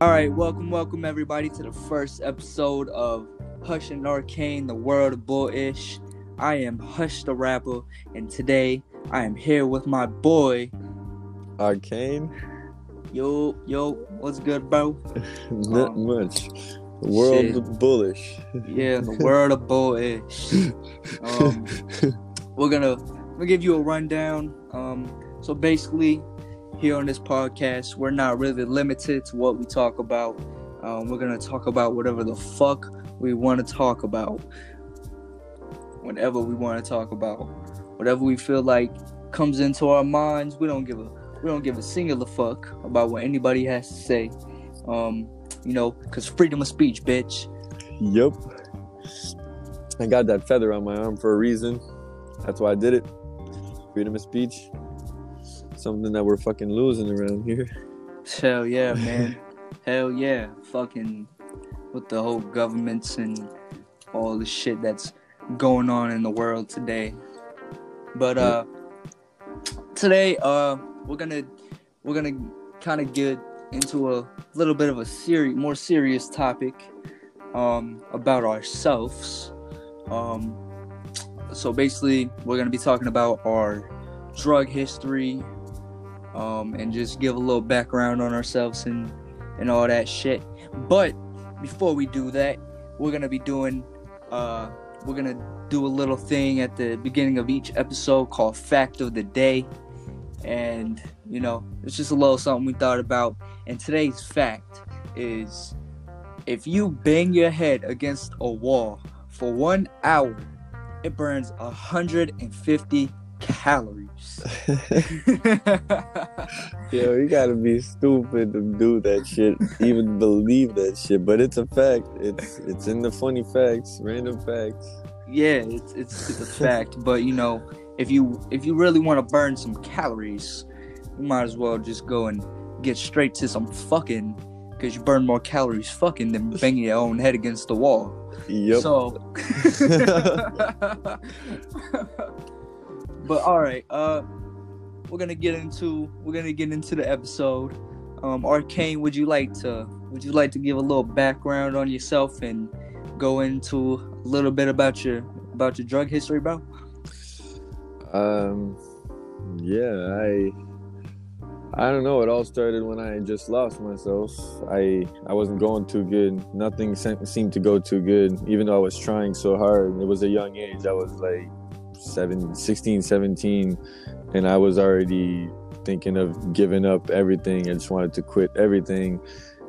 All right, welcome, welcome everybody to the first episode of Hush and Arcane, the world of bullish. I am Hush the rapper, and today I am here with my boy. Arcane? Yo, yo, what's good, bro? Not Um, much. World shit. of bullish. Yeah, the world of bullish. Um, we're gonna we'll give you a rundown. Um, so basically, here on this podcast, we're not really limited to what we talk about. Um, we're gonna talk about whatever the fuck we want to talk about, whatever we want to talk about, whatever we feel like comes into our minds. We don't give a we don't give a singular fuck about what anybody has to say. Um, you know, cause freedom of speech, bitch. Yep. I got that feather on my arm for a reason. That's why I did it. Freedom of speech. Something that we're fucking losing around here. Hell yeah, man. Hell yeah. Fucking with the whole governments and all the shit that's going on in the world today. But uh today uh we're gonna we're gonna kinda get into a little bit of a seri- more serious topic um about ourselves. Um so basically we're gonna be talking about our drug history, um, and just give a little background on ourselves and and all that shit. But before we do that, we're gonna be doing uh, we're gonna do a little thing at the beginning of each episode called Fact of the Day, and you know it's just a little something we thought about. And today's fact is if you bang your head against a wall for one hour, it burns 150 calories. Yo, you gotta be stupid to do that shit, even believe that shit. But it's a fact. It's it's in the funny facts, random facts. yeah, it's, it's it's a fact. But you know, if you if you really want to burn some calories, you might as well just go and get straight to some fucking, because you burn more calories fucking than banging your own head against the wall. Yep. So, but all right, uh, we're gonna get into we're gonna get into the episode. Um, Arcane, would you like to would you like to give a little background on yourself and go into a little bit about your about your drug history, bro? Um, yeah, I, I don't know. It all started when I just lost myself. I, I wasn't going too good. Nothing se- seemed to go too good, even though I was trying so hard. It was a young age. I was like seven, 16, 17, and I was already thinking of giving up everything. I just wanted to quit everything.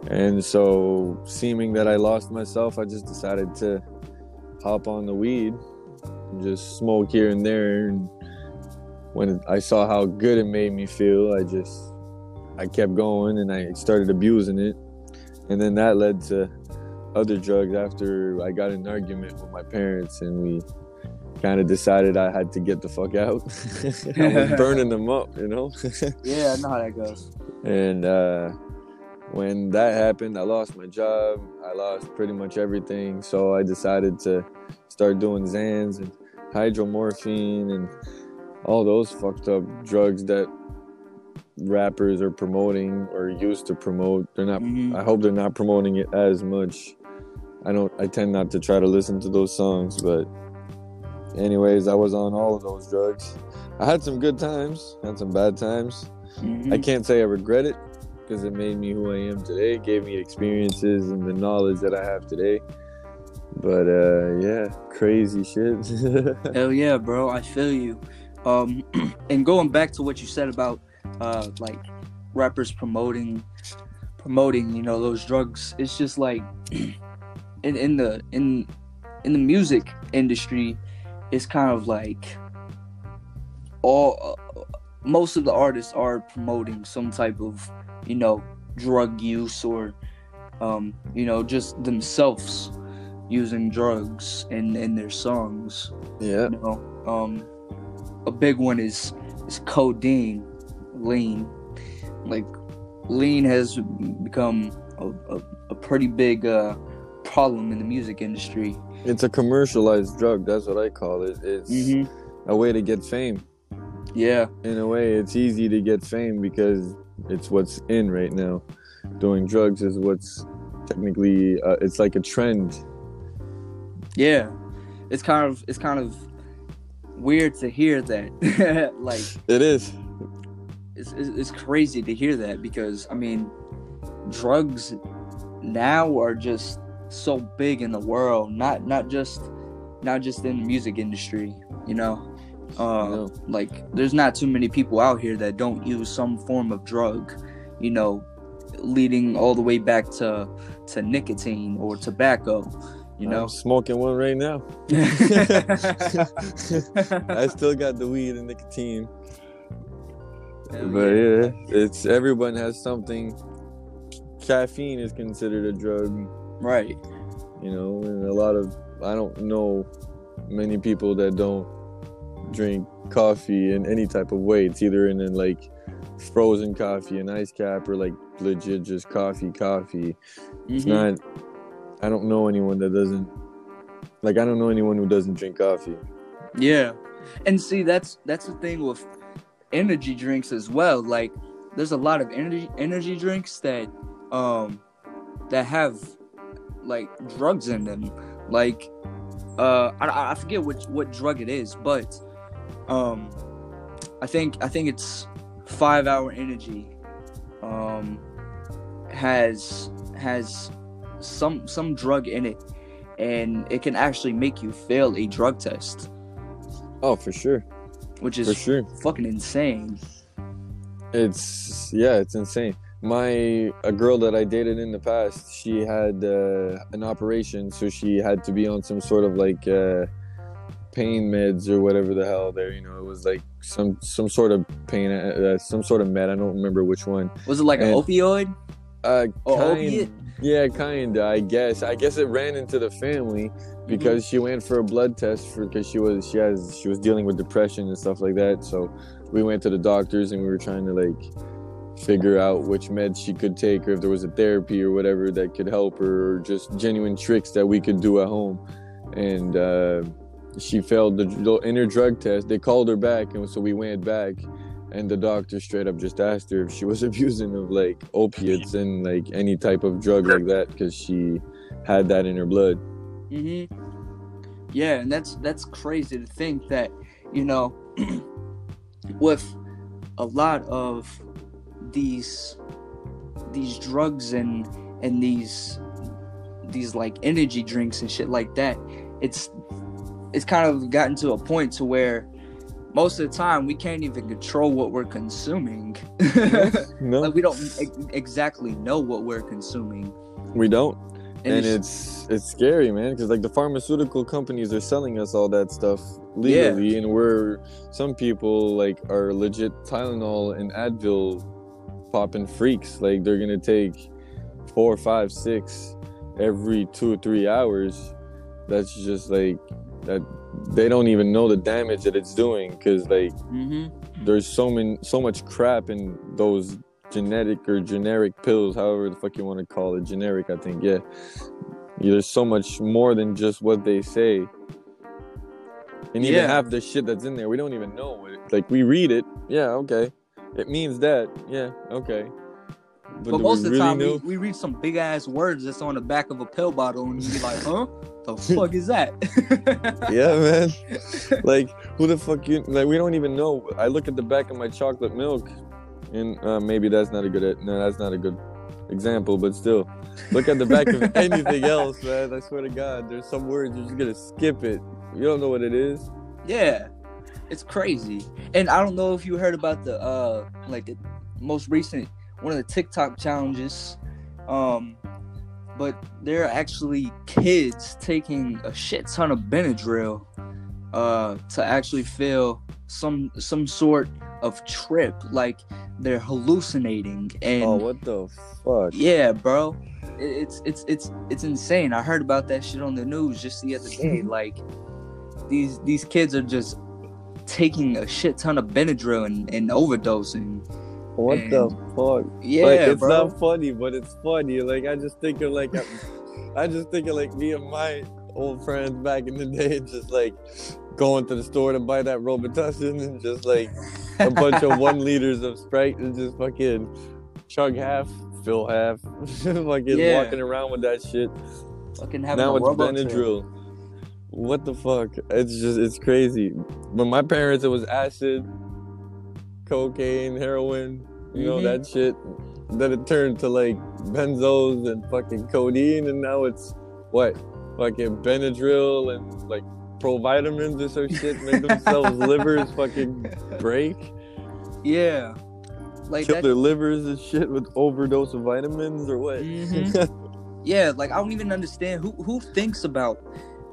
And so, seeming that I lost myself, I just decided to hop on the weed and just smoke here and there. And when I saw how good it made me feel, I just I kept going and I started abusing it. And then that led to other drugs after I got in an argument with my parents and we kind of decided I had to get the fuck out. I was burning them up, you know? Yeah, I know how that goes. and uh, when that happened, I lost my job. I lost pretty much everything. So I decided to start doing Zans and hydromorphine and all those fucked up drugs that rappers are promoting or used to promote. They're not. Mhm. I hope they're not promoting it as much. I don't. I tend not to try to listen to those songs, but anyways, I was on all of those drugs. I had some good times, had some bad times. Mhm. I can't say I regret it because it made me who I am today. It gave me experiences and the knowledge that I have today. But uh, yeah, crazy shit. Hell yeah, bro. I feel you. Um, and going back to what you said about uh, like rappers promoting promoting, you know, those drugs. It's just like in in the in in the music industry, it's kind of like all uh, most of the artists are promoting some type of you know drug use or um, you know just themselves using drugs in in their songs. Yeah, you know um a big one is is codeine lean. Like lean has become a, a, a pretty big uh problem in the music industry it's a commercialized drug. That's what I call it. It's a way to get fame. yeah In a way, it's easy to get fame because it's what's in right now. doing drugs is what's technically uh, it's like a trend. Yeah, it's kind of it's kind of weird to hear that. like It is. it's, it's it's crazy to hear that because I mean, drugs now are just so big in the world. Not not just not just in the music industry. You know, uh, like there's not too many people out here that don't use some form of drug. You know, leading all the way back to to nicotine or tobacco. You know, I'm smoking one right now. I still got the weed and nicotine. Hell but yeah, it's everyone has something. Caffeine is considered a drug, right. you know, and a lot of I don't know many people that don't drink coffee in any type of way. It's either in, in like frozen coffee, an ice cap, or like legit just coffee, coffee. It's Mhm. not. I don't know anyone that doesn't. Like I don't know anyone who doesn't drink coffee. Yeah. And see that's that's the thing with energy drinks as well. Like there's a lot of energy energy drinks that um that have like drugs in them. Like uh I, I forget which what drug it is, but um I think I think it's 5 hour energy um has has some some drug in it and it can actually make you fail a drug test Oh, for sure, which is for sure. fucking insane. It's yeah, it's insane. My a girl that I dated in the past, she had uh, an operation, so she had to be on some sort of like uh, pain meds or whatever the hell. There, you know, it was like some some sort of pain, uh, some sort of med. I don't remember which one. Was it like an opioid? Uh, kind, opiate? yeah, kinda. I guess. I guess it ran into the family because she went for a blood test for because she was she has she was dealing with depression and stuff like that. So we went to the doctors and we were trying to like figure out which meds she could take or if there was a therapy or whatever that could help her or just genuine tricks that we could do at home. And uh, she failed the inner drug test. They called her back and so we went back. And the doctor straight up just asked her if she was abusing of like opiates and like any type of drug like that because she had that in her blood. hmm Yeah, and that's that's crazy to think that you know, with a lot of these these drugs and and these these like energy drinks and shit like that, it's it's kind of gotten to a point to where most of the time we can't even control what we're consuming. No, like we don't ex- exactly know what we're consuming. we don't. And, and it's, it's it's scary man because like the pharmaceutical companies are selling us all that stuff legally and we're some people like are legit tylenol and advil popping freaks like they're gonna take four five six every two or three hours that's just like that they don't even know the damage that it's doing because like Mhm. there's so many so much crap in those genetic or generic pills however the fuck you want to call it generic i think yeah Yeah, there's so much more than just what they say and even Yeah. half the shit that's in there we don't even know it. like we read it yeah okay it means that yeah okay. But, we most of the really time, we, we read some big ass words that's on the back of a pill bottle, and you be like, "Huh? The fuck is that?" yeah man. Like who the fuck you like we don't even know. I look at the back of my chocolate milk and uh, maybe that's not a good no that's not a good example but still. Look at the back of anything else man i swear to god there's some words you're just gonna skip it. You don't know what it is. Yeah, it's crazy. And I don't know if you heard about the uh, like the most recent one of the TikTok challenges, um, but there are actually kids taking a shit ton of Benadryl, uh, to actually feel some some sort of trip, like they're hallucinating and. oh what the fuck Yeah, bro. It's it's it's it's insane. I heard about that shit on the news just the other day. Like these these kids are just taking a shit ton of Benadryl and, and overdosing. what and- the fuck Yeah, like it's bro. not funny but it's funny like i just think of like i just think of like me and my old friends back in the day just like going to the store to buy that robitussin and just like a bunch of one liters of sprite and just fucking chug half, fill half. like Yeah. walking around with that shit. Fucking having now a it's Benadryl. What the fuck? It's just it's crazy. But my parents, it was acid, cocaine, heroin, you know Mhm. that shit. Then it turned to like benzos and fucking codeine, and now it's what? Fucking Benadryl and like provitamins or some shit make themselves livers fucking break, Yeah. Like kill that, their livers and shit with overdose of vitamins or what? Mhm. yeah, like I don't even understand who who thinks about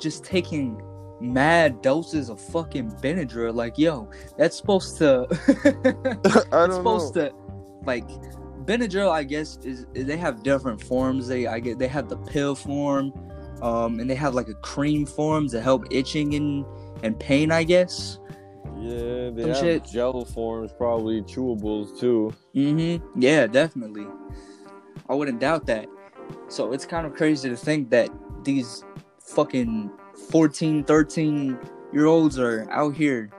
just taking mad doses of fucking Benadryl. Like, yo, that's supposed to I don't know. supposed to like Benadryl I guess is they have different forms. They I get they have the pill form, um, and they have like a cream form to help itching and and pain, I guess. Yeah, they Some have shit. gel forms, probably chewables too. Mm-hmm. Yeah, definitely. I wouldn't doubt that. So it's kind of crazy to think that these fucking 14, 13 year olds are out here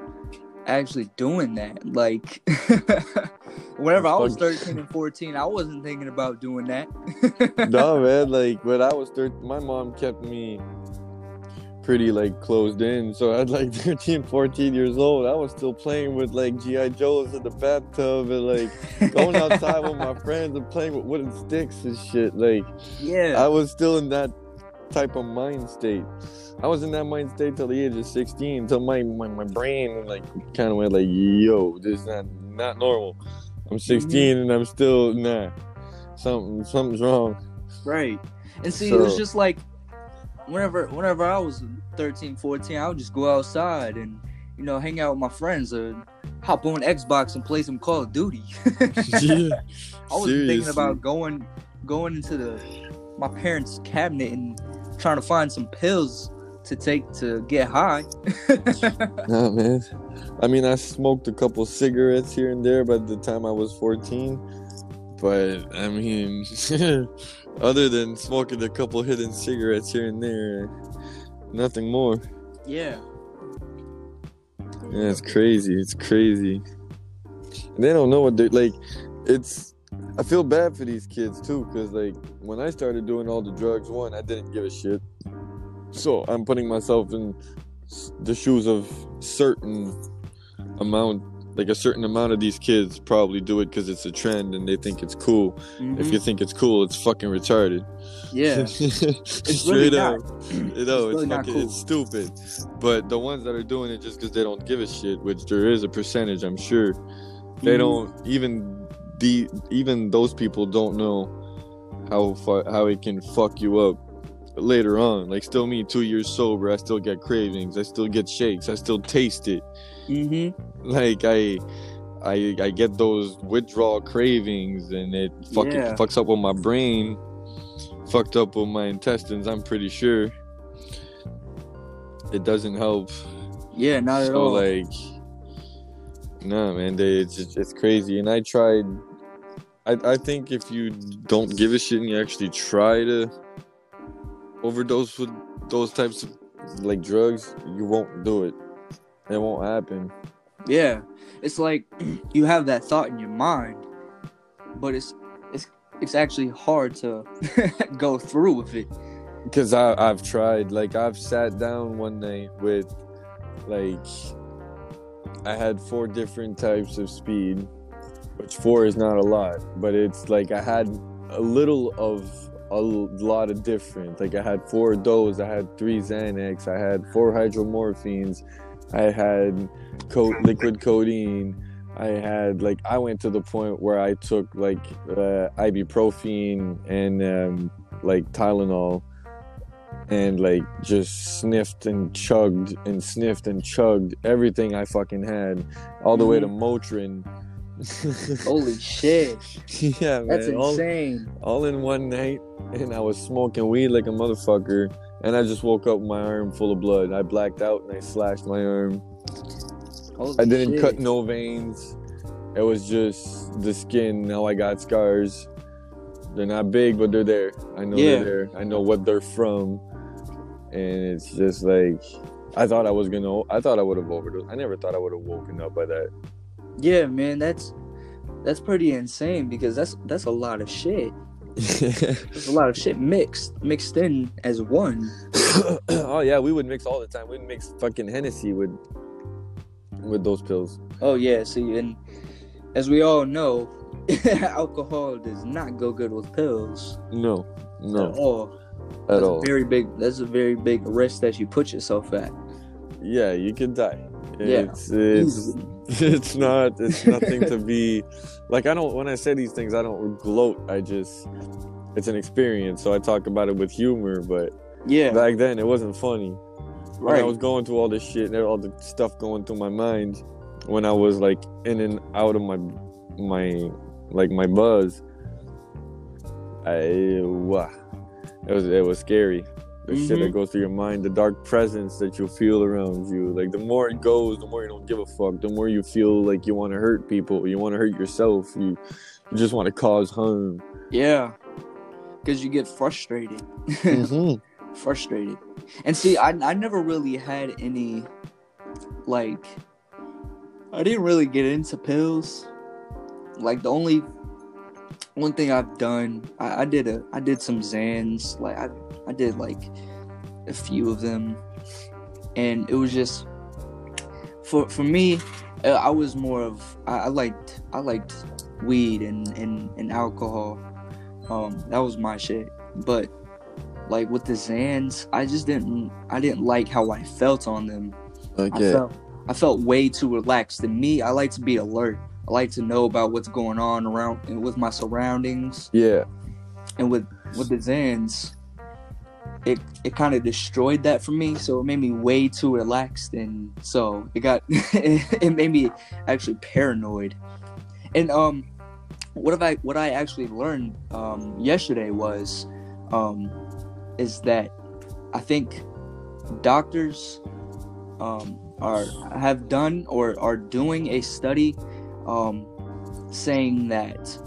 actually doing that. Like, whenever I was 13 and 14, I wasn't thinking about doing that. no, man, like when I was 13, my mom kept me pretty like closed in. So at like 13, 14 years old, I was still playing with like G.I. Joes in the bathtub and like going outside with my friends and playing with wooden sticks and shit. Like yeah. I was still in that type of mind state. I was in that mind state till the age of 16, till my, my, my brain like kind of went like, yo, this is not, not normal. I'm mm-hmm. 16 and I'm still, nah, something, something's wrong. Right. And see, it was just like whenever whenever I was 13, 14, I would just go outside and you know hang out with my friends or hop on Xbox and play some Call of Duty. yeah. I was thinking about going going into the my parents' cabinet and trying to find some pills to take to get high. Nah, man. I mean, I smoked a couple cigarettes here and there by the time I was 14. But, I mean, other than smoking a couple hidden cigarettes here and there, nothing more. yeah. Yeah, it's crazy. It's crazy. And they don't know what they're like. It's. I feel bad for these kids too, because like when I started doing all the drugs, one, I didn't give a shit. So I'm putting myself in the shoes of certain amount, like a certain amount of these kids probably do it because it's a trend and they think it's cool. If Mhm. you think it's cool, it's fucking retarded. yeah. Straight really up. not. You know, It's it's, really not fucking, cool. it's stupid. But the ones that are doing it just because they don't give a shit, which there is a percentage, I'm sure, they Mhm. don't even the even those people don't know how fu- how it can fuck you up later on. Like still me, two years sober, I still get cravings, I still get shakes, I still taste it. Mhm. Like I. I, I get those withdrawal cravings and it fucking Yeah. fucks up with my brain, fucked up with my intestines. I'm pretty sure it doesn't help. Yeah, not at so all. like, nah, man, they, it's it's crazy. And I tried. I I think if you don't give a shit and you actually try to overdose with those types of like drugs, you won't do it. It won't happen. Yeah, it's like you have that thought in your mind, but it's it's it's actually hard to go through with it. Because I I've tried. Like I've sat down one night with, like, I had four different types of speed, which four is not a lot, but it's like I had a little of a lot of different. Like I had four of those. I had three Xanax. I had four hydromorphines. I had co- liquid codeine. I had like I went to the point where I took like uh, ibuprofen and um, like Tylenol and like just sniffed and chugged and sniffed and chugged everything I fucking had all the way to Motrin. Holy shit, yeah, man. that's all, insane. all in one night, and I was smoking weed like a motherfucker. And I just woke up with my arm full of blood. I blacked out and I slashed my arm. Holy I didn't shit. cut no veins. It was just the skin. Now I got scars. They're not big, but they're there. I know Yeah. they're there. I know what they're from. And it's just like I thought I was gonna. I thought I would have overdosed. I never thought I would have woken up by that. Yeah, man, that's that's pretty insane because that's that's a lot of shit. There's a lot of shit mixed mixed in as one. oh yeah, we would mix all the time. We'd mix fucking Hennessy with with those pills. Oh yeah, see, and as we all know, alcohol does not go good with pills No, no, at all. at That's all. a very big. That's a very big risk that you put yourself at. yeah, you could die. Yeah, It's. it's not it's nothing to be like I don't when I say these things I don't gloat. I just it's an experience, so I talk about it with humor. But Yeah, back then it wasn't funny. When I was going through all this shit and all the stuff going through my mind when I was like in and out of my my like my buzz. I wow. It was it was scary. The shit that Mhm. goes through your mind, the dark presence that you feel around you. Like the more it goes, the more you don't give a fuck. The more you feel like you want to hurt people, you want to hurt yourself. You, you just want to cause harm. Yeah, because you get frustrated. Mm-hmm. frustrated. And see, I I never really had any like I didn't really get into pills. Like the only one thing I've done, I, I did a I did some Zans. Like I I did like a few of them, and it was just for for me. uh, I was more of I, I liked I liked weed and and, and alcohol. Um, that was my shit. But like with the Zans, I just didn't I didn't like how I felt on them. I felt I felt way too relaxed. And me, I like to be alert. I like to know about what's going on around and with my surroundings. Yeah. And with with the Zans, it it kind of destroyed that for me. So it made me way too relaxed, and so it got it made me actually paranoid. And um, what have I what I actually learned um yesterday was um is that I think doctors um, are have done or are doing a study um, saying that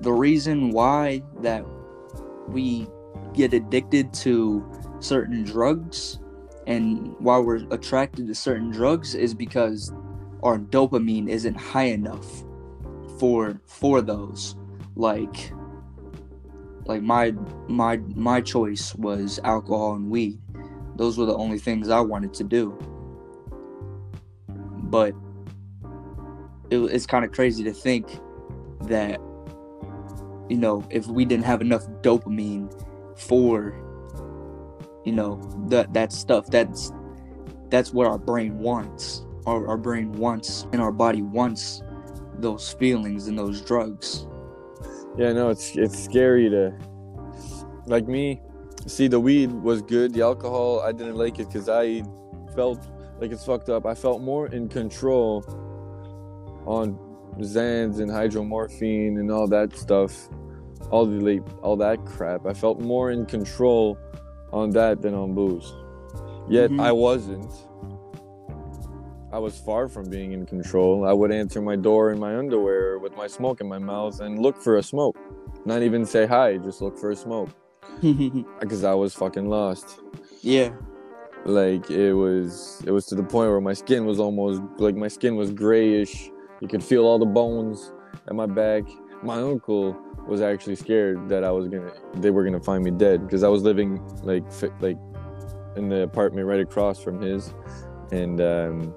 the reason why that we get addicted to certain drugs and why we're attracted to certain drugs is because our dopamine isn't high enough for for those. Like like my my my choice was alcohol and weed. Those were the only things i wanted to do. But it, it's kind of crazy to think that you know if we didn't have enough dopamine for you know that that stuff that's that's what our brain wants our, our brain wants and our body wants those feelings and those drugs Yeah, no, it's it's scary to like me. See, the weed was good. The alcohol, I didn't like it because I felt like it's fucked up. I felt more in control on Zans and hydromorphine and all that stuff, all the late, all that crap. I felt more in control on that than on booze. Yet Mhm. I wasn't. I was far from being in control. I would answer my door in my underwear with my smoke in my mouth and look for a smoke. Not even say hi, just look for a smoke. Because I was fucking lost. yeah Like it was it was to the point where my skin was almost like my skin was grayish. You could feel all the bones at my back. My uncle was actually scared that I was gonna they were gonna find me dead because I was living like like in the apartment right across from his and um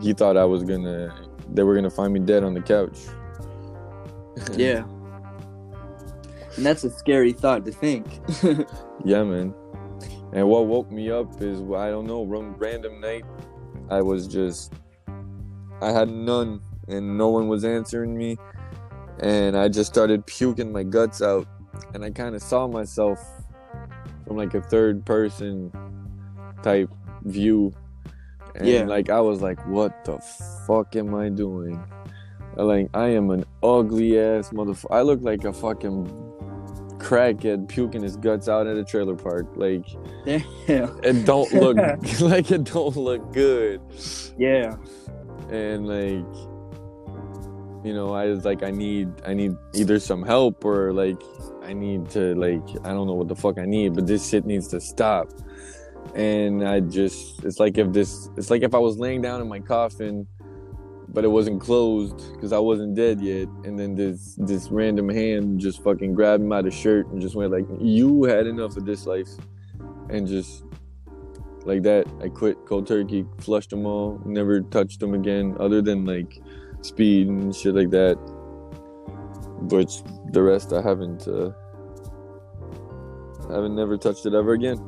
he thought I was gonna they were gonna find me dead on the couch. yeah and that's a scary thought to think Yeah, man. And what woke me up is I don't know, random night, I was just, I had none, and no one was answering me, and I just started puking my guts out, and I kind of saw myself from like a third person type view, and Yeah. like I was like, what the fuck am I doing? Like I am an ugly ass motherfucker. I look like a fucking crackhead puking his guts out at a trailer park. Like Damn. it don't look like it don't look good. Yeah. And like you know, I was like I need I need either some help or like I need to like I don't know what the fuck I need, but this shit needs to stop. And I just it's like if this it's like if I was laying down in my coffin but it wasn't closed because I wasn't dead yet. And then this this random hand just fucking grabbed my shirt and just went like, "You had enough of this life," and just like that, I quit cold turkey, flushed them all, never touched them again, other than like speed and shit like that. But the rest, I haven't. Uh, haven't never touched it ever again.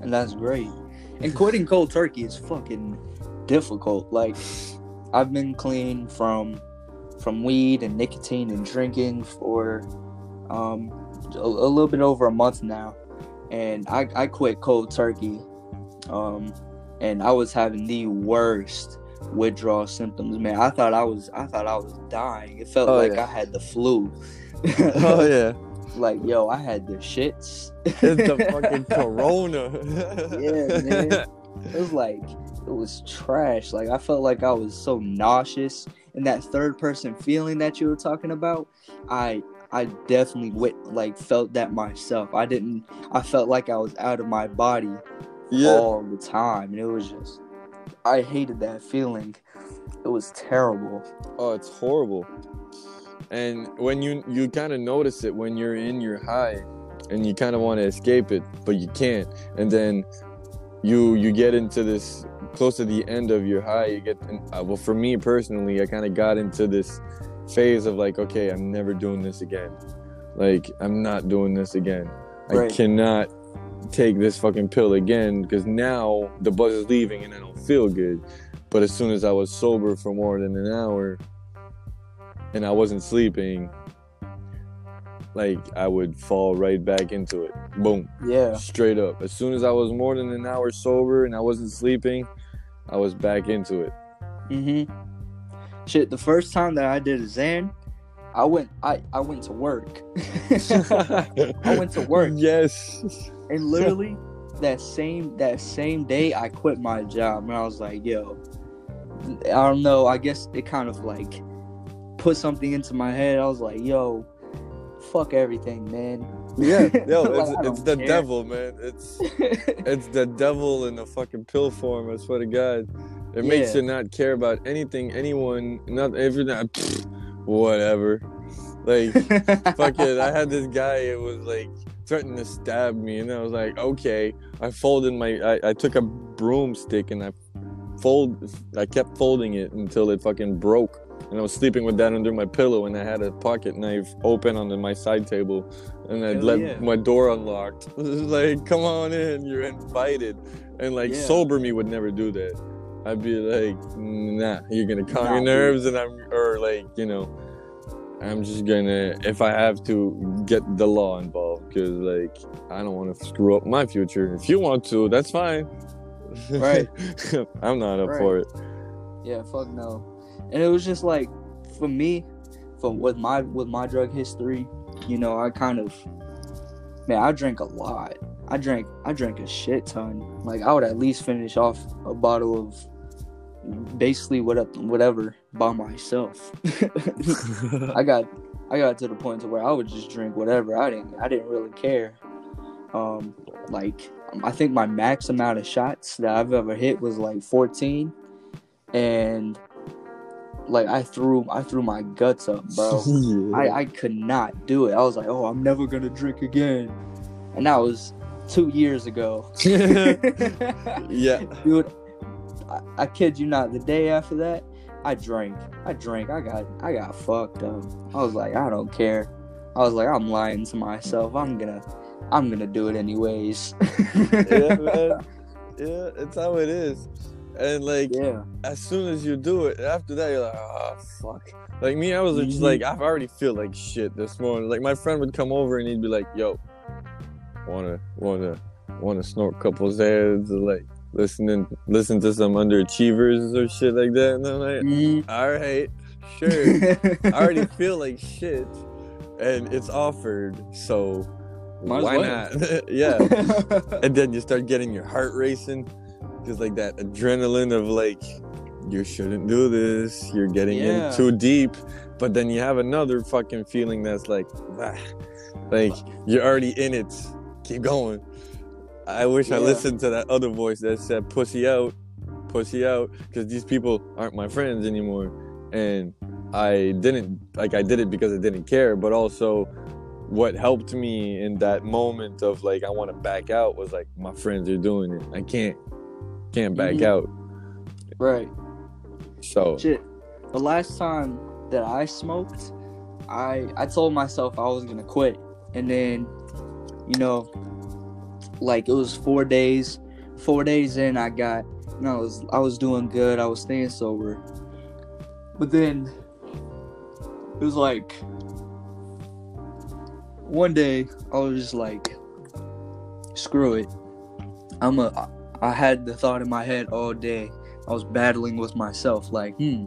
And that's great. And quitting cold turkey is fucking difficult. Like I've been clean from from weed and nicotine and drinking for um, a, a, little bit over a month now, and I, I quit cold turkey, um, and I was having the worst withdrawal symptoms. Man, I thought I was I thought I was dying. It felt Oh, like yeah. I had the flu. oh yeah, like yo, I had the shits. it's the fucking corona. Yeah, man. it was like it was trash. Like I felt like I was so nauseous, and that third person feeling that you were talking about, I I definitely wit like felt that myself. I didn't. I felt like I was out of my body yeah. all the time, and it was just. I hated that feeling. It was terrible. Oh, it's horrible. And when you you kind of notice it when you're in your high, and you kind of want to escape it, but you can't. And then you you get into this close to the end of your high. You get uh, well for me personally, I kind of got into this phase of like, okay, I'm never doing this again. Like I'm not doing this again. Right. I cannot take this fucking pill again because now the buzz is leaving and I don't feel good. But as soon as I was sober for more than an hour and I wasn't sleeping, like I would fall right back into it. Boom. Yeah. Straight up. As soon as I was more than an hour sober and I wasn't sleeping, I was back into it. Mm-hmm. Shit. The first time that I did a Xan, I went. I I went to work. I went to work. Yes. And literally that same that same day I quit my job and I was like, yo, I don't know, I guess it kind of like put something into my head. I was like, yo, fuck everything, man. Yeah, yo, Like, it's, the care. devil, man. It's it's the devil in a fucking pill form. I swear to God, it makes you not care about anything, anyone, not everything. pfft, Whatever. Like fuck it. I had this guy. It was like threatening to stab me, and I was like, okay. I folded my. I, I took a broomstick and I fold. I kept folding it until it fucking broke. And I was sleeping with that under my pillow, and I had a pocket knife open on my side table, and I left yeah. my door unlocked. It was like, come on in, you're invited. And like Yeah. sober me would never do that. I'd be like, nah, you're gonna calm your nerves, and I'm or like, you know, I'm just gonna if I have to get the law involved because like I don't want to screw up my future. If you want to, that's fine. Right. I'm not up Right. for it. yeah, fuck no. And it was just like for me, for with my with my drug history, you know, I kind of man, I drank a lot. I drank I drank a shit ton. Like I would at least finish off a bottle of basically what whatever by myself. I got I got to the point to where I would just drink whatever. I didn't I didn't really care. Um like I think my max amount of shots that I've ever hit was like 14 and like I threw I threw my guts up, bro. Yeah. I, I could not do it. I was like, "Oh, I'm never going to drink again." And that was 2 years ago. yeah. Dude, I, I kid you not. The day after that, I drank. I drank. I got. I got fucked up. I was like, I don't care. I was like, I'm lying to myself. I'm gonna. I'm gonna do it anyways. yeah, man. Yeah, it's how it is. And like yeah. as soon as you do it, after that you're like, oh fuck. Like me, I was just Mhm. like, I already feel like shit this morning. Like my friend would come over and he'd be like, yo, wanna wanna wanna snort a couple Zans or like listening listen to some underachievers or shit like that. And I'm like, Mhm. all right, sure. I already feel like shit, and it's offered, so Might why well. not? yeah. And then you start getting your heart racing, because like that adrenaline of like, you shouldn't do this. You're getting Yeah. in too deep. But then you have another fucking feeling that's like, ah, like you're already in it. Keep going. I wish I listened to that other voice that said "pussy out, pussy out," because these people aren't my friends anymore. and I didn't like I did it because I didn't care, but also what helped me in that moment of like I want to back out was like my friends are doing it. I can't can't back Mhm. out. Right. So Shit. The last time that I smoked, I I told myself I was gonna quit, and then, you know, like it was four days. Four days in, I got. You know, I was I was doing good. I was staying sober, but then it was like one day I was just like, screw it. I'm a. I had the thought in my head all day. I was battling with myself, like, hmm,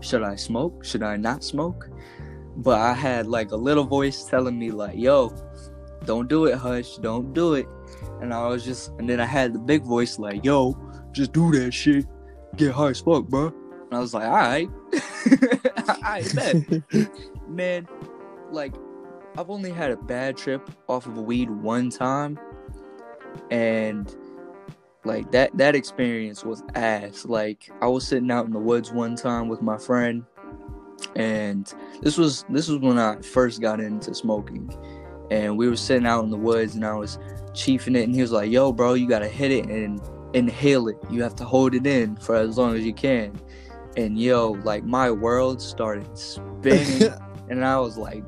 should I smoke? Should I not smoke? But I had like a little voice telling me, like, yo, don't do it, hush, don't do it. And I was just, and then I had the big voice, like, yo, just do that shit. Get high as fuck, bro. And I was like, all right. I bet. Man, like, I've only had a bad trip off of weed one time. And like that that experience was ass like i was sitting out in the woods one time with my friend and this was this was when i first got into smoking and we were sitting out in the woods and i was chiefing it and he was like yo bro you gotta hit it and inhale it you have to hold it in for as long as you can and yo like my world started spinning and i was like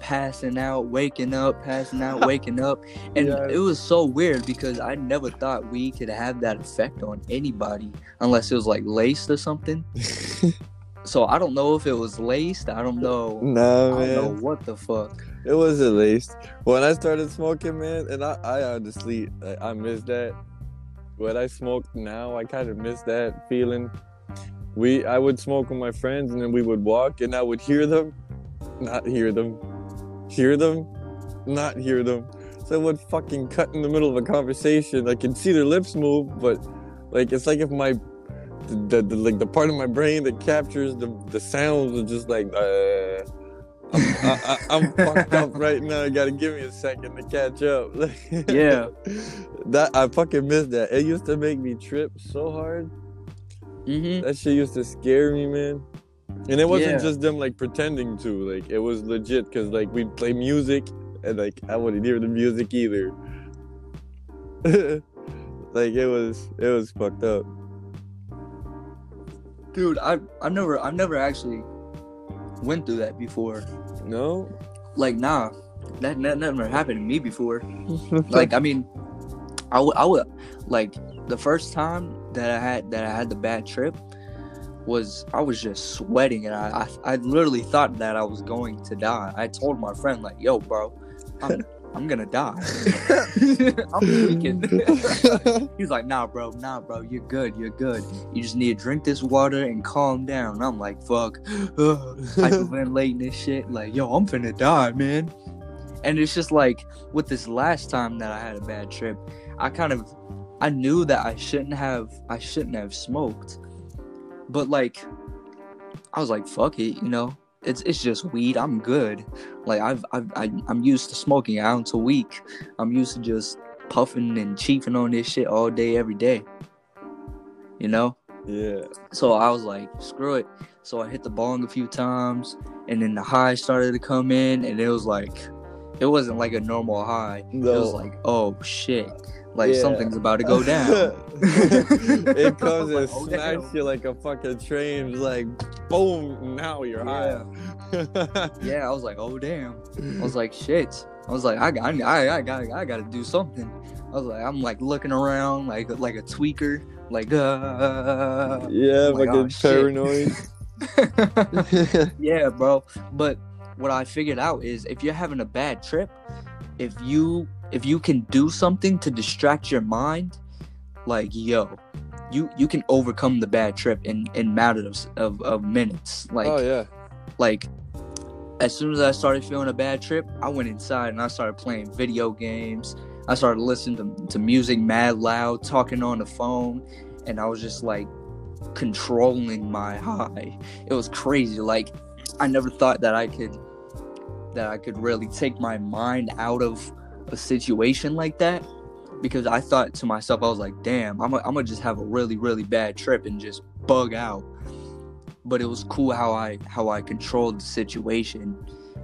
passing out waking up passing out waking up and Yeah. it was so weird because I never thought we could have that effect on anybody unless it was like laced or something. so I don't know if it was laced. I don't know. nah, I don't know what the fuck. It was at least when I started smoking, man, and I, I honestly, I, I miss that. When I smoked now, I kind of miss that feeling. We, I would smoke with my friends, and then we would walk, and I would hear them, not hear them, hear them, not hear them. So I would fucking cut in the middle of a conversation. I can see their lips move, but like it's like if my the, the, the like the part of my brain that captures the the sounds was just like uh I, I, I'm fucked up right now. You gotta give me a second to catch up. Yeah. that I fucking missed that. It used to make me trip so hard. hmm That shit used to scare me, man. And it wasn't Yeah. just them like pretending to. Like it was legit because like we'd play music and like I wouldn't hear the music either. like it was it was fucked up. Dude, I I've never I've never actually went through that before. No? Like nah, that, that never happened to me before. like I mean, I would I would like the first time that I had that I had the bad trip was I was just sweating and I I, I literally thought that I was going to die. I told my friend like, "Yo, bro, I'm I'm gonna die. I'm tweaking." He's like, "Nah, bro, nah, bro, you're good, you're good. You just need to drink this water and calm down." I'm like, "Fuck, hyperventilating this shit. Like, yo, I'm finna die, man." And it's just like with this last time that I had a bad trip, I kind of I knew that I shouldn't have I shouldn't have smoked. But like I was like, fuck it, you know. It's it's just weed. I'm good. Like I've, I've I, I'm used to smoking ounce a week. I'm used to just puffing and chiefing on this shit all day, every day. You know. yeah. So I was like, screw it. So I hit the bong a few times, and then the high started to come in, and it was like, it wasn't like a normal high. It was like, oh shit, like Yeah. something's about to go down. it comes and like, oh, smacks damn. you like a fucking train, like boom, now you're Yeah. high. yeah, I was like, oh damn. I was like, shit. I was like, I got, I, I got, I got to do something. I was like, I'm like looking around like like a tweaker, like uh. yeah, Oh my fucking God, shit. paranoid. yeah, bro. But what I figured out is if you're having a bad trip, if you if you can do something to distract your mind, like yo, you you can overcome the bad trip in in matters of, of minutes. Like oh yeah. like as soon as I started feeling a bad trip, I went inside and I started playing video games. I started listening to, to music mad loud, talking on the phone, and I was just like controlling my high. It was crazy. Like I never thought that I could that I could really take my mind out of a situation like that because I thought to myself I was like, "Damn, I'm gonna I'm just have a really really bad trip and just bug out." but it was cool how I how I controlled the situation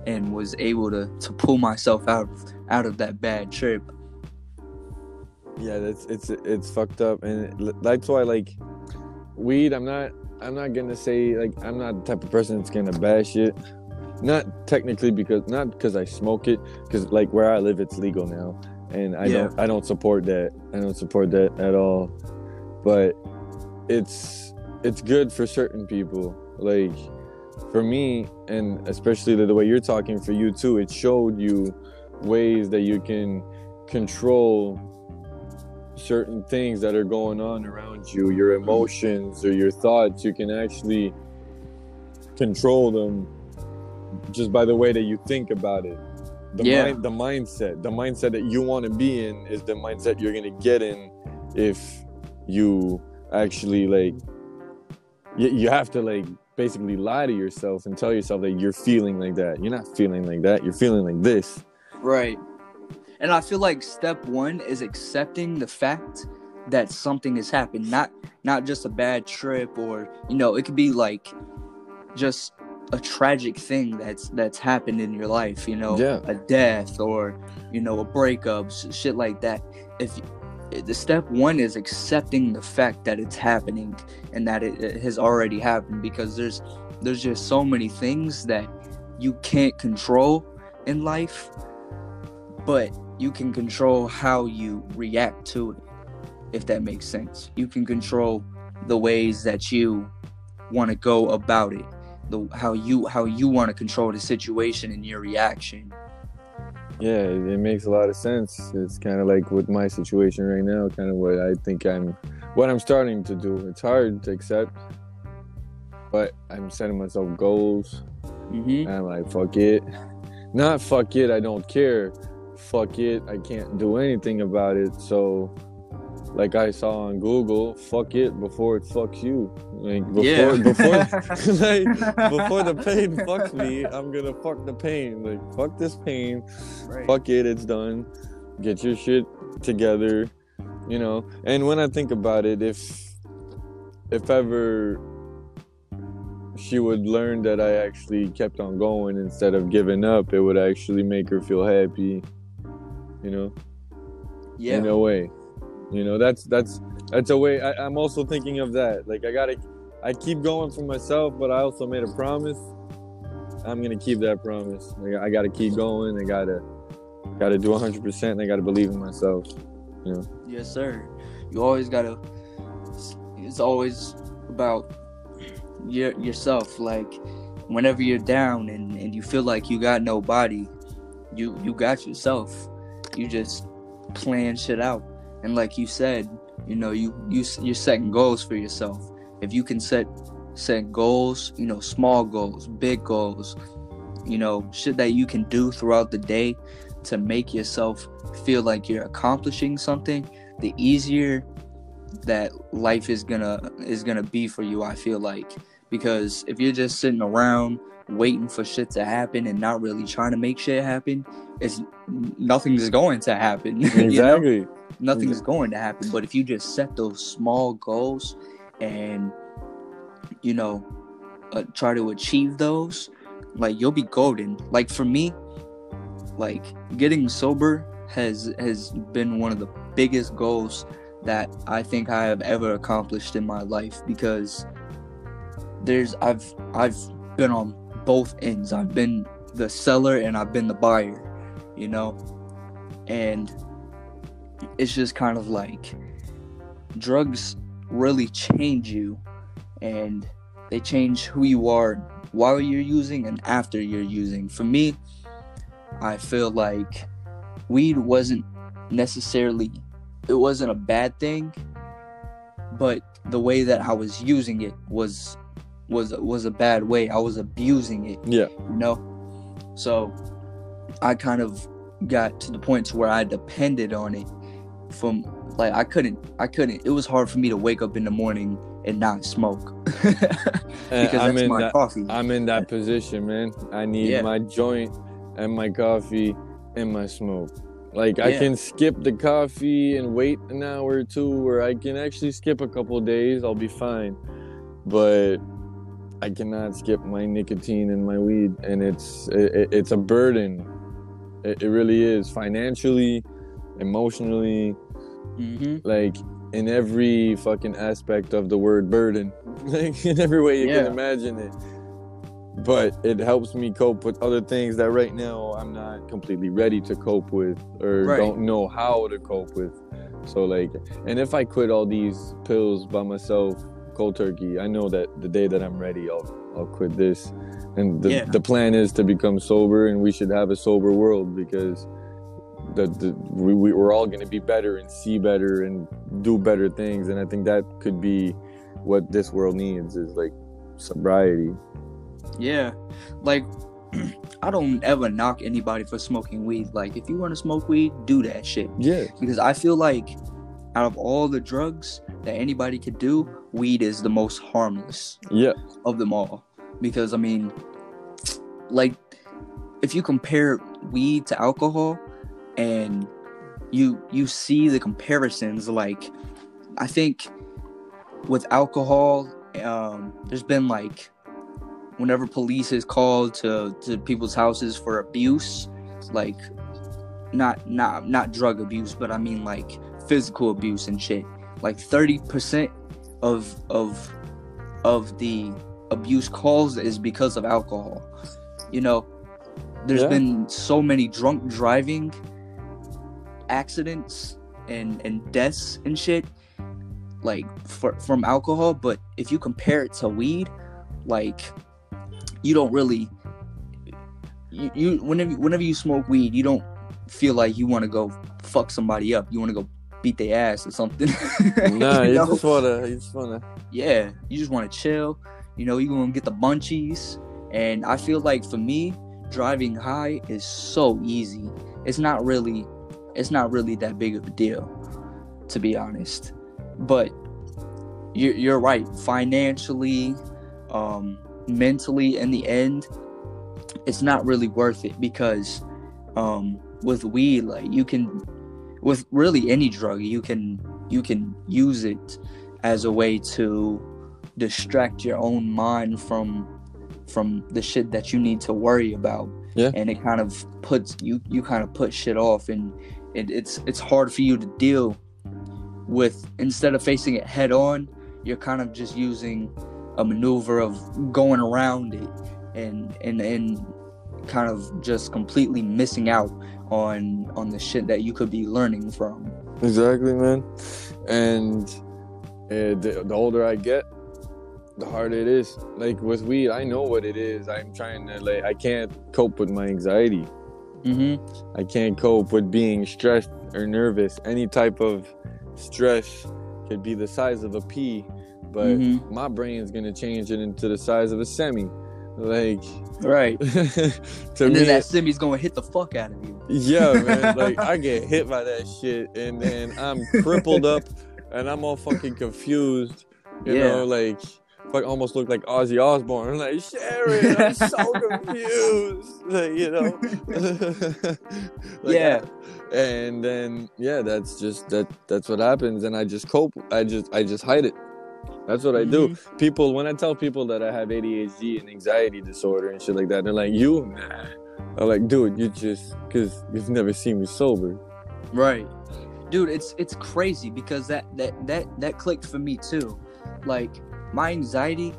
and was able to to pull myself out out of that bad trip. Yeah, that's it's it's fucked up, and that's why like weed. I'm not I'm not gonna say like I'm not the type of person that's gonna bash it. Not technically because not because I smoke it, because like where I live, it's legal now, and I yeah. don't I don't support that. I don't support that at all. But it's it's good for certain people. Like for me, and especially the, the way you're talking for you too, it showed you ways that you can control certain things that are going on around you, your emotions or your thoughts, you can actually control them just by the way that you think about it. The yeah. mind, the mindset, the mindset that you want to be in is the mindset you're gonna get in if you actually like you, you have to like basically lie to yourself and tell yourself that you're feeling like that. You're not feeling like that. You're feeling like this. Right. And I feel like step one is accepting the fact that something has happened, not not just a bad trip or you know, it could be like just a tragic thing that's that's happened in your life, you know, yeah. a death or you know, a breakup, shit like that. If eh, the step one is accepting the fact that it's happening and that it, it has already happened because there's there's just so many things that you can't control in life but you can control how you react to it, if that makes sense. You can control the ways that you want to go about it, the how you how you want to control the situation and your reaction. Yeah, it makes a lot of sense. It's kind of like with my situation right now, kind of what I think I'm, what I'm starting to do. It's hard to accept, but I'm setting myself goals. Mm-hmm. I'm like, fuck it. Not fuck it, I don't care fuck it, I can't do anything about it. So, like I saw on Google, fuck it before it fucks you. Like before, yeah. before, like before the pain fucks me, I'm gonna fuck the pain. Like fuck this pain, right. fuck it, it's done. Get your shit together, you know. And when I think about it, if if ever she would learn that I actually kept on going instead of giving up, it would actually make her feel happy you know yeah in a way you know that's that's that's a way I, i'm also thinking of that. Like i gotta i keep going for myself but i also made a promise. I'm gonna keep that promise. Like, i gotta keep going. I gotta gotta do 100% and i gotta believe in myself you know. Yes sir. You always gotta it's always about your yourself. Like whenever you're down and, and you feel like you got nobody you you got yourself. You just plan shit out. And like you said, you know, you you you're setting goals for yourself. If you can set set goals, you know, small goals, big goals, you know, shit that you can do throughout the day to make yourself feel like you're accomplishing something, the easier that life is gonna is gonna be for you, I feel like. Because if you're just sitting around waiting for shit to happen and not really trying to make shit happen, it's nothing's going to happen. Exactly. you know? Nothing's exactly. going to happen. But if you just set those small goals and you know uh, try to achieve those, like you'll be golden. Like for me, like getting sober has has been one of the biggest goals that I think I have ever accomplished in my life because there's I've I've been on both ends. I've been the seller and I've been the buyer, you know? And it's just kind of like drugs really change you and they change who you are while you're using and after you're using. For me, I feel like weed wasn't necessarily it wasn't a bad thing, but the way that I was using it was was was a bad way. I was abusing it. Yeah. You know? So I kind of got to the point to where I depended on it from like I couldn't I couldn't it was hard for me to wake up in the morning and not smoke. Uh, because I'm in that, coffee. I'm in that position, man. I need yeah. my joint and my coffee and my smoke. Like yeah. I can skip the coffee and wait an hour or two, or I can actually skip a couple days. I'll be fine. But I cannot skip my nicotine and my weed, and it's it, it's a burden. It, it really is financially, emotionally, hmm like in every fucking aspect of the word burden, like in every way you Yeah. can imagine it. But it helps me cope with other things that right now I'm not completely ready to cope with or Right. don't know how to cope with. So like, and if I quit all these pills by myself, cold turkey, I know that the day that I'm ready, I'll I'll quit this. And the Yeah. the plan is to become sober, and we should have a sober world because we, we we're all going to be better and see better and do better things and i think that could be what this world needs is like sobriety Yeah, like I don't ever knock anybody for smoking weed. Like if you want to smoke weed, do that shit. yeah Because I feel like out of all the drugs that anybody could do, weed is the most harmless yeah of them all. Because I mean, like if you compare weed to alcohol and you you see the comparisons like I think with alcohol um there's been like whenever police is called to to people's houses for abuse like not not not drug abuse but I mean like physical abuse and shit like 30% of of of the abuse calls is because of alcohol you know there's Yeah. been so many drunk driving accidents and and deaths and shit like for, from alcohol but if you compare it to weed like you don't really you, you whenever whenever you smoke weed you don't feel like you want to go fuck somebody up. You want to go beat their ass or something. Nah You you just wanna you just wanna. Yeah you just want to chill. You know you gonna get the munchies. And i feel like for me driving high is so easy. It's not really it's not really that big of a deal to be honest. But you're, you're right. Financially um mentally in the end it's not really worth it because um with weed like you can with really any drug you can you can use it as a way to distract your own mind from from the shit that you need to worry about. Yeah. and it kind of puts you you kind of put shit off and it, it's it's hard for you to deal with instead of facing it head on you're kind of just using a maneuver of going around it and and and kind of just completely missing out on on the shit that you could be learning from. Exactly man. And uh, the, the older i get the harder it is. Like with weed i know what it is. I'm trying to like i can't cope with my anxiety mm-hmm I can't cope with being stressed or nervous. Any type of stress could be the size of a pea, but Mhm. my brain's gonna change it into the size of a semi. Like right to and me, then that semi's gonna hit the fuck out of you yeah, man. Like I get hit by that shit, and then I'm crippled up, and I'm all fucking confused. You Yeah. know, like. Like almost looked like Ozzy Osbourne. I'm like Sharon, I'm so confused. Like, you know, Like, Yeah. and then yeah that's just that that's what happens and i just cope i just i just hide it that's what i do Mm-hmm. people when i tell people that i have adhd and anxiety disorder and shit like that they're like you nah i'm like dude you just because you've never seen me sober Right. Dude, it's it's crazy because that that that that clicked for me too. Like my anxiety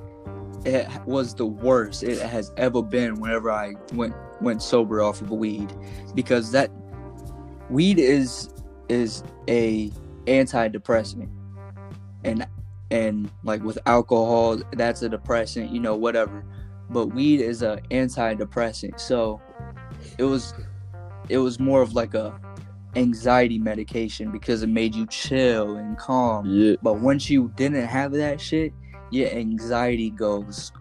it was the worst it has ever been whenever I went went sober off of weed. Because that weed is is a antidepressant. And and like with alcohol that's a depressant you know whatever. But weed is a antidepressant. So it was it was more of like a anxiety medication because it made you chill and calm. Yeah. But once you didn't have that shit your anxiety goes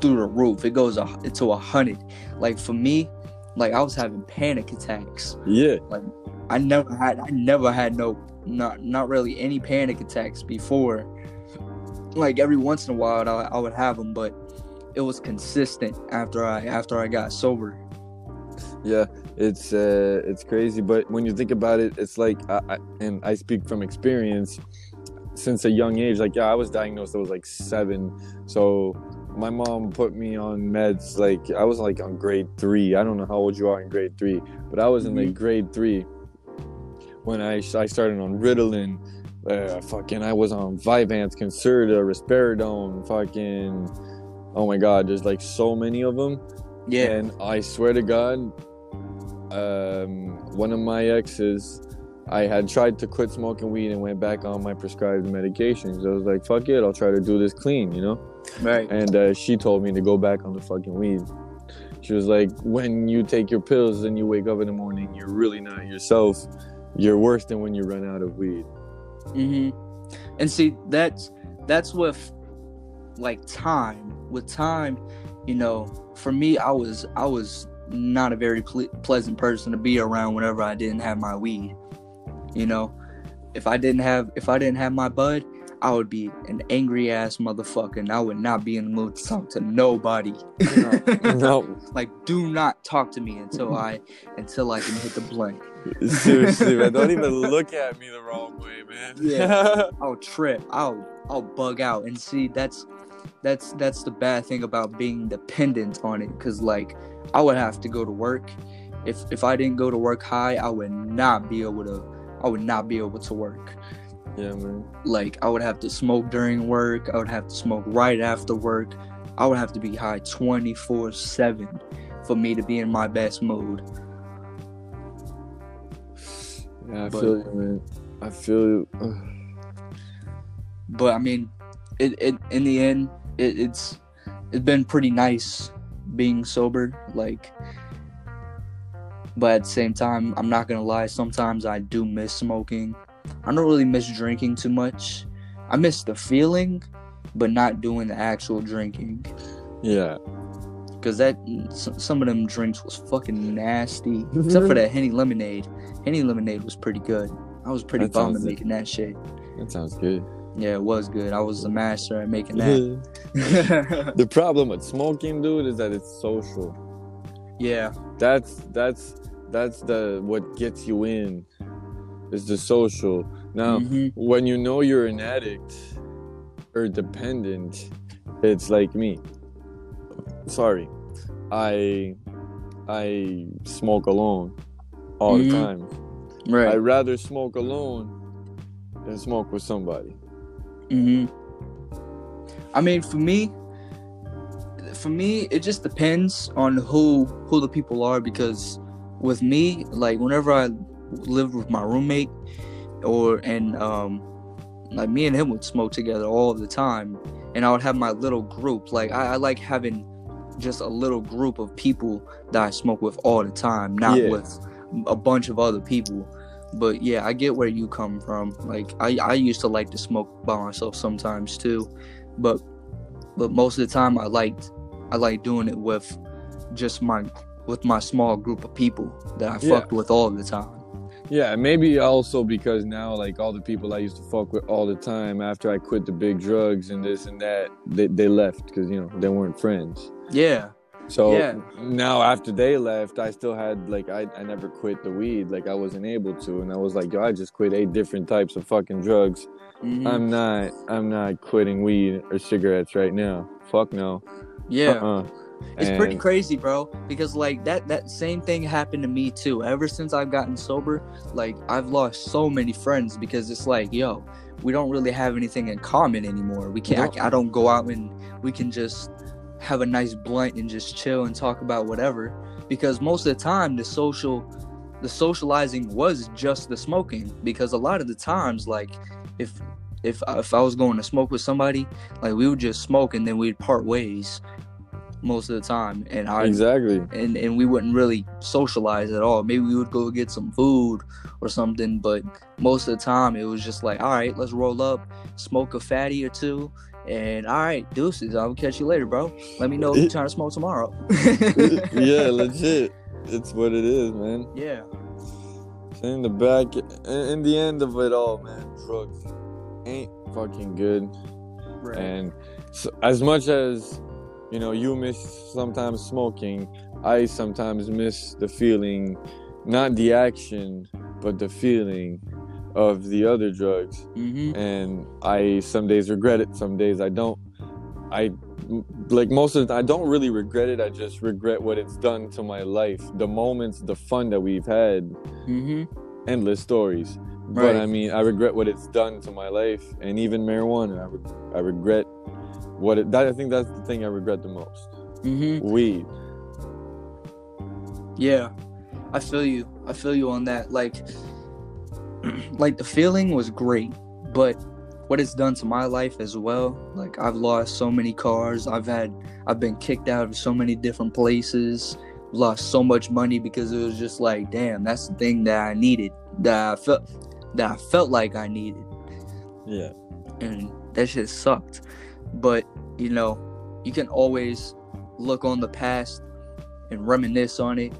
through the roof it goes a, to a hundred like for me like i was having panic attacks yeah Like I never had I never had no not not really any panic attacks before. Like every once in a while I, I would have them, but it was consistent after I after I got sober. yeah it's uh it's crazy but when you think about it it's like I, I and i speak from experience since a young age like yeah i was diagnosed i was like seven so my mom put me on meds like I was like on grade three. I don't know how old you are in grade three, but I was in like grade three when I I started on Ritalin. Uh, fucking, I was on Vyvanse, Concerta, Risperidone, fucking. Oh my god, there's like so many of them. Yeah. And I swear to God, um, one of my exes, I had tried to quit smoking weed and went back on my prescribed medications. I was like, fuck it, I'll try to do this clean, you know? Right. And uh, she told me to go back on the fucking weed. She was like, when you take your pills and you wake up in the morning, you're really not yourself. You're worse than when you run out of weed. hmm And see, that's that's with like time. With time, you know, for me, I was I was not a very ple- pleasant person to be around whenever I didn't have my weed. You know, if I didn't have if I didn't have my bud, I would be an angry ass motherfucker, and I would not be in the mood to talk to nobody. no, like, do not talk to me until I until I can hit the blank. seriously, man. Don't even look at me the wrong way, man. Yeah. I'll trip. I'll I'll bug out. And see, that's that's that's the bad thing about being dependent on it. Cause like I would have to go to work. If if I didn't go to work high, I would not be able to. I would not be able to work. yeah, man. Like I would have to smoke during work. I would have to smoke right after work. I would have to be high twenty four seven for me to be in my best mood. Yeah, I But- feel you, man. I feel you. but I mean, it, it in the end, it, it's it's been pretty nice being sober. Like, but at the same time, I'm not gonna lie. Sometimes I do miss smoking. I don't really miss drinking too much. I miss the feeling, but not doing the actual drinking. Yeah. Cause that some of them drinks was fucking nasty. Except for that henny lemonade. Henny lemonade was pretty good. I was pretty That bummed at making that shit. That sounds good. Yeah, it was good. I was a master at making that. the problem with smoking, dude, is that it's social. yeah. That's that's that's the what gets you in. Is the social. Now, Mhm. when you know you're an addict or dependent, it's like me. Sorry, I I smoke alone all Mhm. the time. Right. I'd rather smoke alone than smoke with somebody. hmm I mean, for me, for me, it just depends on who who the people are. Because with me, like whenever I lived with my roommate, or and um, like me and him would smoke together all the time, and I would have my little group. Like I, I like having just a little group of people that I smoke with all the time, not Yeah. with a bunch of other people. But yeah, I get where you come from. Like I, I used to like to smoke by myself sometimes too, but but most of the time I liked I like doing it with just my with my small group of people that I Yeah. fucked with all the time. Yeah, maybe also because now, like all the people I used to fuck with all the time, after I quit the big drugs and this and that, they, they left because you know they weren't friends. Yeah, So Yeah. now after they left, I still had like I, I never quit the weed, like I wasn't able to, and I was like, yo, I just quit eight different types of fucking drugs. mhm. I'm not I'm not quitting weed or cigarettes right now. Fuck no. yeah. Uh-uh. It's pretty crazy, bro. Because like that that same thing happened to me too. Ever since I've gotten sober, like I've lost so many friends because it's like, yo, we don't really have anything in common anymore. We can't. I, I don't go out and we can just have a nice blunt and just chill and talk about whatever. Because most of the time, the social, the socializing was just the smoking. Because a lot of the times, like if if if I was going to smoke with somebody, like we would just smoke and then we'd part ways most of the time and I Exactly. and and we wouldn't really socialize at all. Maybe we would go get some food or something, but most of the time it was just like, all right, let's roll up, smoke a fatty or two, and all right, deuces. I'll catch you later, bro. Let me know if you're trying to smoke tomorrow. yeah, legit. It's what it is, man. yeah, In the back, in the end of it all, man, drugs ain't fucking good. right. And so, as much as you know, you miss sometimes smoking. I sometimes miss the feeling, not the action, but the feeling of the other drugs. hmm And I some days regret it, some days I don't. I like most of the I don't really regret it. I just regret what it's done to my life. The moments, the fun that we've had, Mm-hmm. endless stories. But I mean, I regret what it's done to my life, and even marijuana. I, re- I regret what it. That, I think that's the thing I regret the most. Mm-hmm. Weed. Yeah, I feel you. I feel you on that. Like, like the feeling was great, but what it's done to my life as well. Like I've lost so many cars. I've had. I've been kicked out of so many different places. Lost so much money because it was just like, damn, that's the thing that I needed. That I felt. That I felt like I needed Yeah. and that shit sucked. But you know, you can always look on the past and reminisce on it.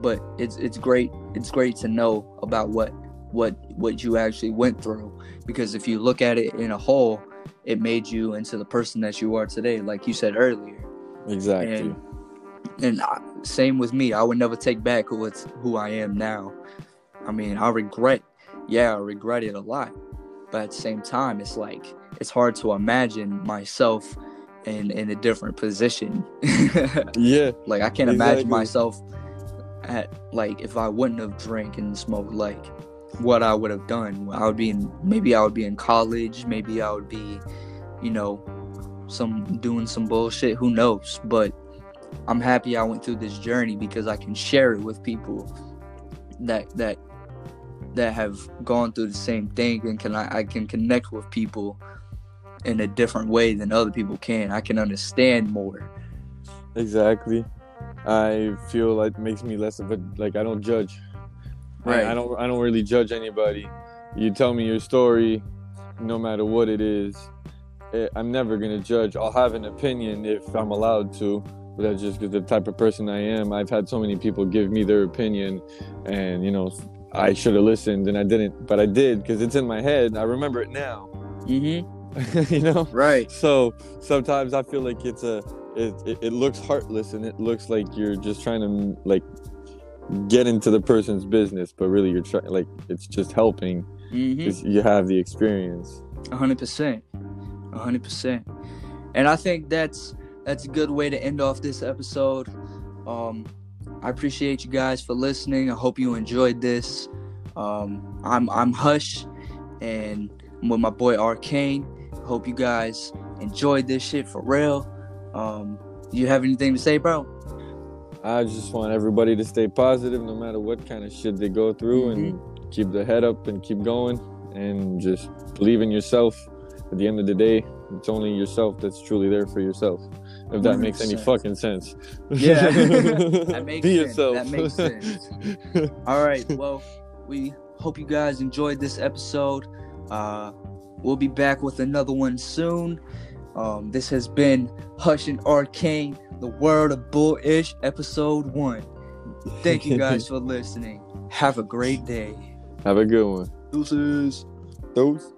But it's it's great. It's great to know about what what what you actually went through because if you look at it in a whole, it made you into the person that you are today, like you said earlier. Exactly. And and I, same with me. I would never take back who it's who I am now. I mean, I regret. Yeah, I regret it a lot. But at the same time, it's like it's hard to imagine myself in in a different position. yeah. like I can't imagine myself at like if I wouldn't have drank and smoked like what I would have done. I would be in maybe I would be in college, maybe I would be, you know, some doing some bullshit, who knows? But I'm happy I went through this journey because I can share it with people that that that have gone through the same thing and can I, I can connect with people in a different way than other people can. I can understand more. Exactly. I feel like makes me less of a like I don't judge. Right. I, I don't I don't really judge anybody. You tell me your story, no matter what it is. eh, I'm never gonna judge. I'll have an opinion if I'm allowed to, but that's just because the type of person I am. I've had so many people give me their opinion, and you know, I should have listened and I didn't, but I did because it's in my head. I remember it now. Mm-hmm. you know. Right. So sometimes I feel like it's a it, it, it looks heartless and it looks like you're just trying to like get into the person's business, but really you're trying like it's just helping Mm-hmm. you have the experience. A hundred percent, a hundred percent, and I think that's that's a good way to end off this episode. Um, I appreciate you guys for listening. I hope you enjoyed this. Um, I'm I'm Hush, and I'm with my boy Arcane. Hope you guys enjoyed this shit for real. Um, you have anything to say, bro? I just want everybody to stay positive no matter what kind of shit they go through and keep the head up and keep going and just believe in yourself. At the end of the day, it's only yourself that's truly there for yourself. If that makes any 100%. fucking sense. Yeah. That makes Be sense. yourself. That makes sense. All right. Well, we hope you guys enjoyed this episode. Uh, we'll be back with another one soon. Um, this has been Hush and Arcane, the World of Bullish, episode one. Thank you guys for listening. Have a great day. Have a good one. Deuces. Those.